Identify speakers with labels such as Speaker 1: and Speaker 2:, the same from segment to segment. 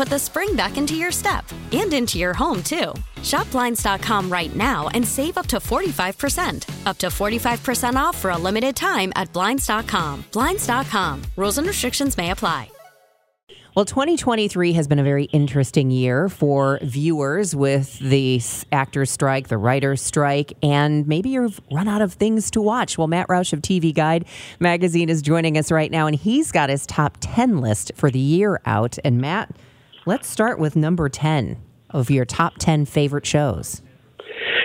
Speaker 1: put the spring back into your step and into your home, too. Shop Blinds.com right now and save up to 45%. Up to 45% off for a limited time at Blinds.com. Blinds.com. Rules and restrictions may apply.
Speaker 2: Well, 2023 has been a very interesting year for viewers with the actors' strike, the writers' strike, and maybe you've run out of things to watch. Well, Matt Roush of TV Guide magazine is joining us right now, and he's got his top 10 list for the year out. And Matt, let's start with number 10 of your top 10 favorite shows.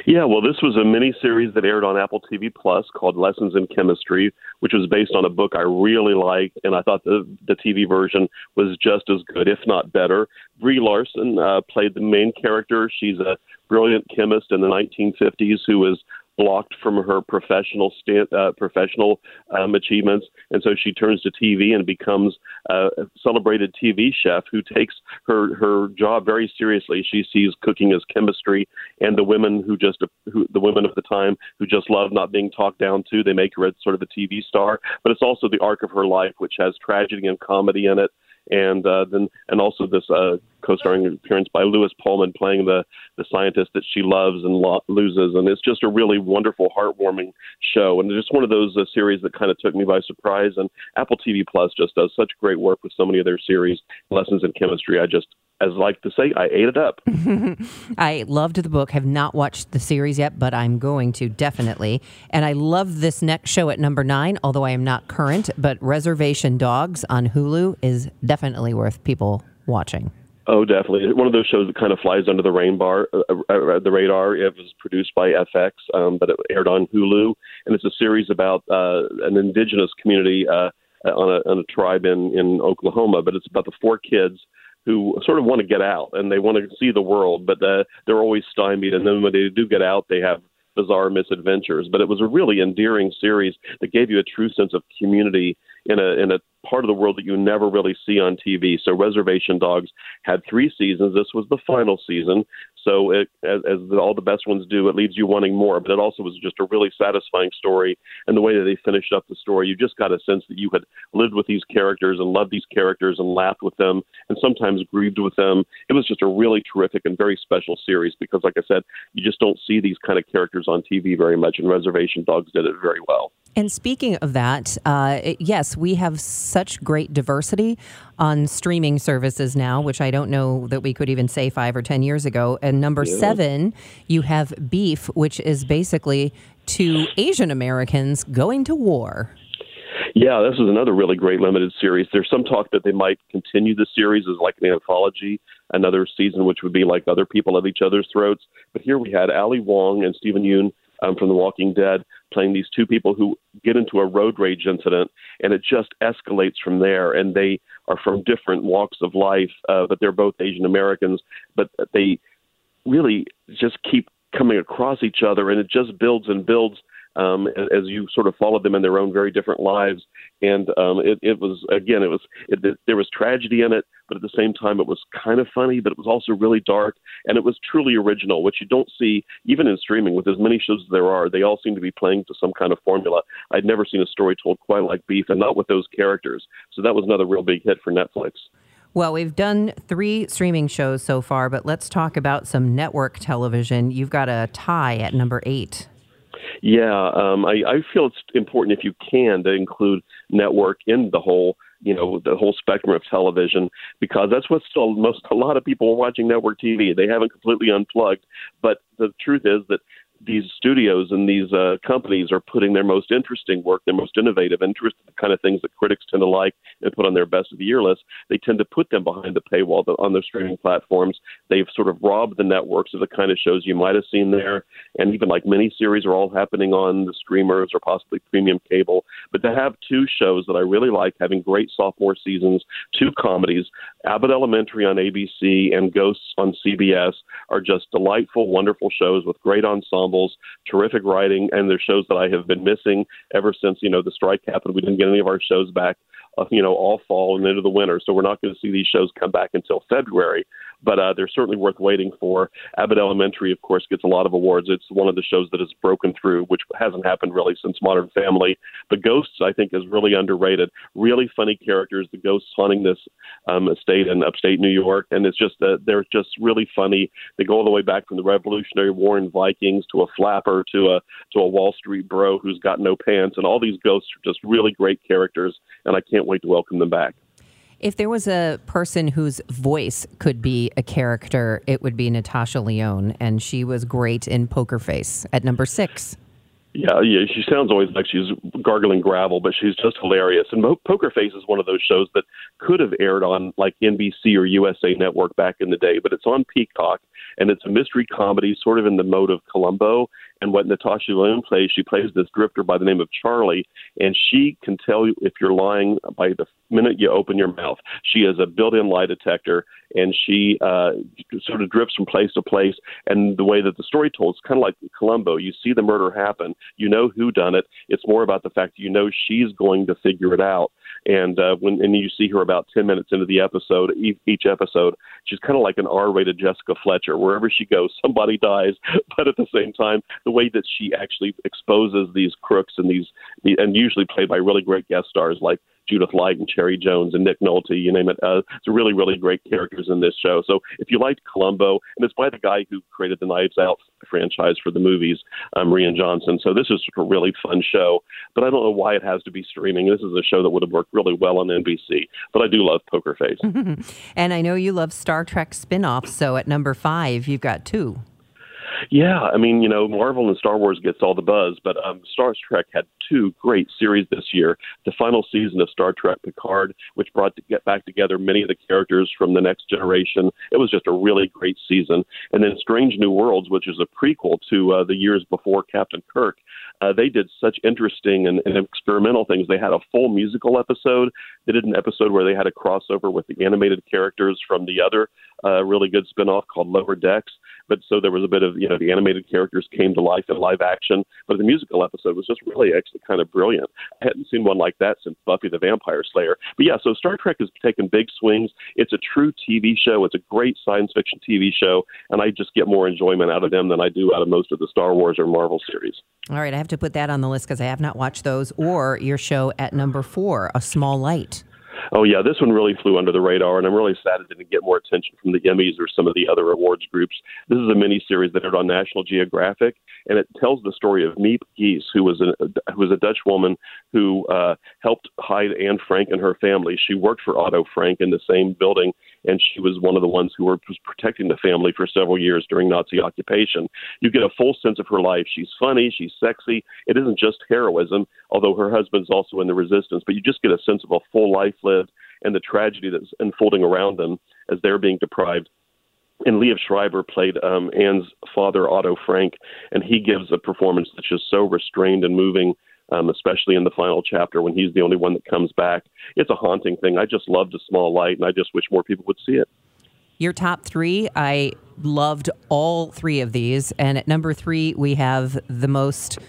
Speaker 3: Yeah, well, this was a mini series that aired on Apple TV Plus called Lessons in Chemistry, which was based on a book I really liked, and I thought the the TV version was just as good, if not better. Brie Larson uh, played the main character. She's a brilliant chemist in the 1950s who was blocked from her professional stand, uh, professional um, achievements, and so she turns to TV and becomes a celebrated TV chef who takes her her job very seriously. She sees cooking as chemistry, and the women who just who, the women of the time who just love not being talked down to, they make her sort of a TV star. But it's also the arc of her life, which has tragedy and comedy in it and uh, then and also this uh, co-starring appearance by Lewis Pullman playing the the scientist that she loves and lo- loses, and it's just a really wonderful, heartwarming show, and just one of those uh, series that kind of took me by surprise. And Apple TV Plus just does such great work with so many of their series, lessons in chemistry. I just as I like to say, I ate it up.
Speaker 2: I loved the book. Have not watched the series yet, but I'm going to definitely. And I love this next show at number nine, although I am not current. But Reservation Dogs on Hulu is definitely worth people watching.
Speaker 3: Oh, definitely. One of those shows that kind of flies under the rainbar, uh, uh, the radar. It was produced by FX, um, but it aired on Hulu, and it's a series about uh, an indigenous community uh, on, a, on a tribe in in Oklahoma. But it's about the four kids who sort of want to get out and they want to see the world, but uh, they're always stymied. And then when they do get out, they have bizarre misadventures. But it was a really endearing series that gave you a true sense of community in a in a part of the world that you never really see on TV. So Reservation Dogs had three seasons. This was the final season. So it, as, as all the best ones do, it leaves you wanting more. But it also was just a really satisfying story. And the way that they finished up the story, you just got a sense that you had lived with these characters and loved these characters and laughed with them and sometimes grieved with them. It was just a really terrific and very special series because, like I said, you just don't see these kind of characters on TV very much. And Reservation Dogs did it very well.
Speaker 2: And speaking of that, uh, yes, we have such great diversity on streaming services now, which I don't know that we could even say five or 10 years ago. And number yeah. seven, you have Beef, which is basically two Asian Americans going to war.
Speaker 3: Yeah, this is another really great limited series. There's some talk that they might continue the series as like an anthology, another season, which would be like other people at each other's throats. But here we had Ali Wong and Steven Yeun um, from The Walking Dead, playing these two people who get into a road rage incident, and it just escalates from there. And they are from different walks of life, uh, but they're both Asian Americans, but they really just keep coming across each other, and it just builds and builds um, as you sort of followed them in their own very different lives. And um, it, it was again, it was it, it, there was tragedy in it, but at the same time, it was kind of funny, but it was also really dark, and it was truly original, which you don't see even in streaming. With as many shows as there are, they all seem to be playing to some kind of formula. I'd never seen a story told quite like Beef, and not with those characters. So that was another real big hit for Netflix.
Speaker 2: Well, we've done three streaming shows so far, but let's talk about some network television. You've got a tie at number eight.
Speaker 3: Yeah, um, I, I feel it's important if you can to include network in the whole you know the whole spectrum of television because that's what still most a lot of people are watching network TV. They haven't completely unplugged, but the truth is that these studios and these uh, companies are putting their most interesting work, their most innovative, interesting the kind of things that critics tend to like and put on their best of the year list. They tend to put them behind the paywall on their streaming platforms. They've sort of robbed the networks of the kind of shows you might have seen there, and even like miniseries are all happening on the streamers or possibly premium cable. But to have two shows that I really like, having great sophomore seasons, two comedies, Abbott Elementary on ABC and Ghosts on CBS, are just delightful, wonderful shows with great ensembles terrific writing, and they're shows that I have been missing ever since you know the strike happened. We didn't get any of our shows back, you know, all fall and into the winter, so we're not going to see these shows come back until February but uh, they're certainly worth waiting for. Abbott Elementary, of course, gets a lot of awards. It's one of the shows that has broken through, which hasn't happened really since Modern Family. But Ghosts, I think, is really underrated. Really funny characters. The ghosts haunting this um, estate in upstate New York, and it's just uh, they're just really funny. They go all the way back from the Revolutionary War and Vikings to a flapper to a to a Wall Street bro who's got no pants, and all these ghosts are just really great characters, and I can't wait to welcome them back.
Speaker 2: If there was a person whose voice could be a character, it would be Natasha Lyonne, and she was great in Poker Face at number six.
Speaker 3: Yeah, yeah, she sounds always like she's gargling gravel, but she's just hilarious. And Poker Face is one of those shows that could have aired on like NBC or USA Network back in the day, but it's on Peacock, and it's a mystery comedy, sort of in the mode of Columbo. And what Natasha Lyonne plays, she plays this drifter by the name of Charlie, and she can tell you if you're lying by the minute you open your mouth. She is a built-in lie detector, and she uh, sort of drifts from place to place. And the way that the story told, it's kind of like Columbo. You see the murder happen, you know who done it. It's more about the fact that you know she's going to figure it out. And uh, when and you see her about ten minutes into the episode, each episode, she's kind of like an R-rated Jessica Fletcher. Wherever she goes, somebody dies, but at the same time, the way that she actually exposes these crooks and these, and usually played by really great guest stars like Judith Light and Cherry Jones and Nick Nolte, you name it. Uh, it's really, really great characters in this show. So if you liked Columbo, and it's by the guy who created the Knives Out franchise for the movies, um, Rian Johnson. So this is a really fun show. But I don't know why it has to be streaming. This is a show that would have worked really well on NBC. But I do love Poker Face.
Speaker 2: and I know you love Star Trek spin-offs. So at number five, you've got two.
Speaker 3: Yeah, I mean, you know, Marvel and Star Wars gets all the buzz, but um, Star Trek had two great series this year. The final season of Star Trek Picard, which brought to get back together many of the characters from the next generation. It was just a really great season. And then Strange New Worlds, which is a prequel to uh, the years before Captain Kirk. Uh, they did such interesting and, and experimental things. They had a full musical episode. They did an episode where they had a crossover with the animated characters from the other uh, really good spinoff called Lower Decks. But so there was a bit of, you know, the animated characters came to life in live action. But the musical episode was just really actually kind of brilliant. I hadn't seen one like that since Buffy the Vampire Slayer. But yeah, so Star Trek has taken big swings. It's a true TV show. It's a great science fiction TV show. And I just get more enjoyment out of them than I do out of most of the Star Wars or Marvel series.
Speaker 2: All right. I have to put that on the list because I have not watched those or your show at number four, A Small Light
Speaker 3: oh yeah, this one really flew under the radar, and I'm really sad it didn't get more attention from the Emmys or some of the other awards groups. This is a mini series that aired on National Geographic, and it tells the story of Miep Gies, who was a who was a Dutch woman who uh, helped hide Anne Frank and her family. She worked for Otto Frank in the same building, and she was one of the ones who were protecting the family for several years during Nazi occupation. You get a full sense of her life. She's funny, she's sexy. It isn't just heroism, although her husband's also in the resistance, but you just get a sense of a full life lived and the tragedy that's unfolding around them as they're being deprived and Liev Schreiber played um, Anne's father, Otto Frank, and he gives a performance that's just so restrained and moving, um, especially in the final chapter when he's the only one that comes back. It's a haunting thing. I just loved A Small Light, and I just wish more people would see it.
Speaker 2: Your top three, I loved all three of these. And at number three, we have the most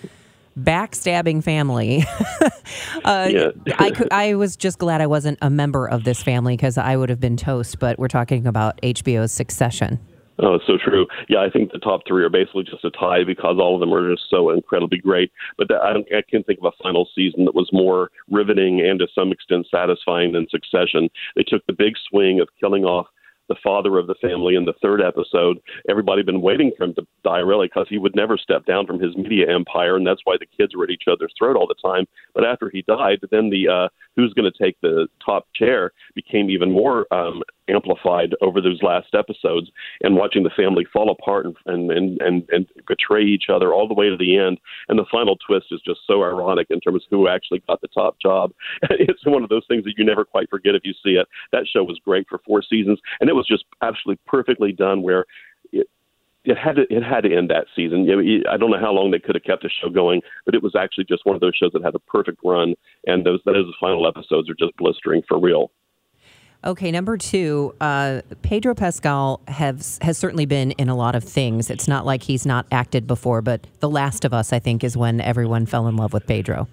Speaker 2: backstabbing family. uh, yeah. I, could, I was just glad I wasn't a member of this family because I would have been toast, but we're talking about HBO's Succession.
Speaker 3: Oh, so true. Yeah, I think the top three are basically just a tie because all of them are just so incredibly great. But that, I, don't, I can't think of a final season that was more riveting and to some extent satisfying than Succession. They took the big swing of killing off the father of the family in the third episode. Everybody had been waiting for him to die, really, because he would never step down from his media empire, and that's why the kids were at each other's throat all the time. But after he died, then the uh, who's going to take the top chair became even more um, amplified over those last episodes, and watching the family fall apart and, and and and and betray each other all the way to the end. And the final twist is just so ironic in terms of who actually got the top job. it's one of those things that you never quite forget if you see it. That show was great for four seasons, and it was just absolutely perfectly done. Where it, it had to it had to end that season. I don't know how long they could have kept the show going, but it was actually just one of those shows that had a perfect run, and those those final episodes are just blistering for real.
Speaker 2: Okay, number two, uh, Pedro Pascal has has certainly been in a lot of things. It's not like he's not acted before, but The Last of Us, I think, is when everyone fell in love with Pedro.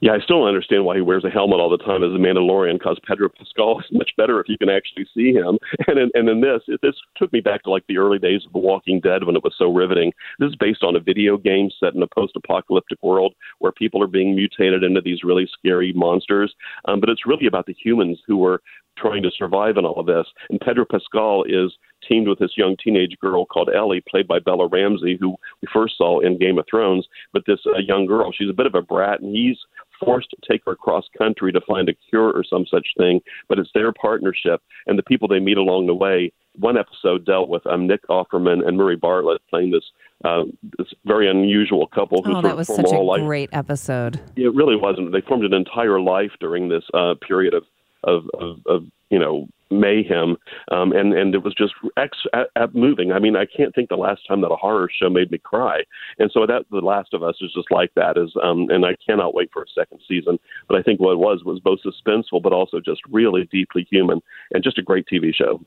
Speaker 3: Yeah, I still don't understand why he wears a helmet all the time as a Mandalorian. Because Pedro Pascal is much better if you can actually see him. And in, and in this, it, this took me back to like the early days of The Walking Dead when it was so riveting. This is based on a video game set in a post-apocalyptic world where people are being mutated into these really scary monsters. Um, but it's really about the humans who were trying to survive in all of this. And Pedro Pascal is teamed with this young teenage girl called Ellie, played by Bella Ramsey, who we first saw in Game of Thrones. But this uh, young girl, she's a bit of a brat, and he's forced to take her across country to find a cure or some such thing. But it's their partnership and the people they meet along the way. One episode dealt with um, Nick Offerman and Murray Bartlett playing this uh, this very unusual couple.
Speaker 2: Who
Speaker 3: oh,
Speaker 2: that was such a
Speaker 3: life.
Speaker 2: great episode.
Speaker 3: It really wasn't. They formed an entire life during this uh, period of of, of, of you know mayhem, um, and and it was just ex at, moving. I mean, I can't think the last time that a horror show made me cry, and so that The Last of Us is just like that. Is um, and I cannot wait for a second season. But I think what it was was both suspenseful, but also just really deeply human, and just a great TV show.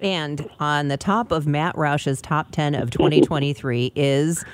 Speaker 2: And on the top of Matt Roush's top ten of 2023 is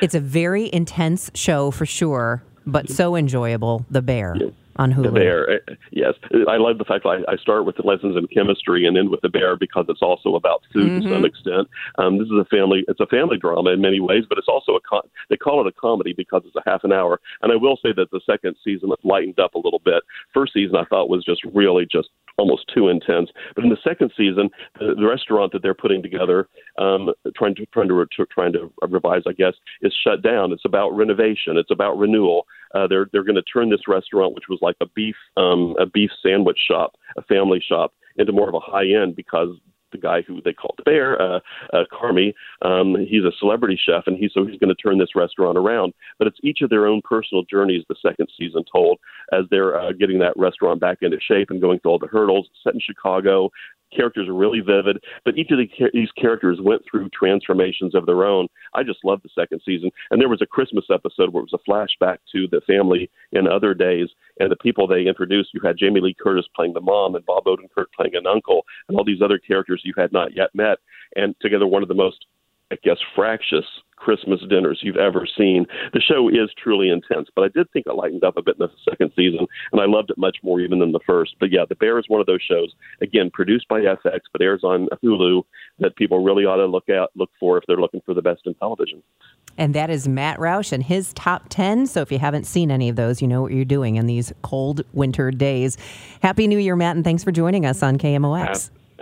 Speaker 2: it's a very intense show for sure, but so enjoyable. The Bear. Yeah on Hulu.
Speaker 3: The bear, uh, yes. I love the fact that I, I start with the lessons in chemistry and end with the bear because it's also about food mm-hmm. to some mm-hmm. extent. Um, this is a family. It's a family drama in many ways, but it's also a. Con- they call it a comedy because it's a half an hour. And I will say that the second season has lightened up a little bit. First season I thought was just really just almost too intense. But in the second season, the, the restaurant that they're putting together, um, trying to trying to, trying to revise, I guess, is shut down. It's about renovation. It's about renewal. Uh, they're they're going to turn this restaurant, which was like a beef um, a beef sandwich shop, a family shop, into more of a high end because the guy who they call the bear, uh, uh, Carmy. Um, he's a celebrity chef, and he's so he's going to turn this restaurant around. But it's each of their own personal journeys. The second season told as they're uh, getting that restaurant back into shape and going through all the hurdles. Set in Chicago, characters are really vivid, but each of the, these characters went through transformations of their own. I just loved the second season. And there was a Christmas episode where it was a flashback to the family in other days and the people they introduced. You had Jamie Lee Curtis playing the mom and Bob Odenkirk playing an uncle and all these other characters you had not yet met. And together, one of the most I guess, fractious Christmas dinners you've ever seen. The show is truly intense, but I did think it lightened up a bit in the second season, and I loved it much more even than the first. But yeah, The Bear is one of those shows, again, produced by FX, but airs on Hulu, that people really ought to look out look for if they're looking for the best in television.
Speaker 2: And that is Matt Roush and his top 10. So if you haven't seen any of those, you know what you're doing in these cold winter days. Happy New Year, Matt, and thanks for joining us on KMOX.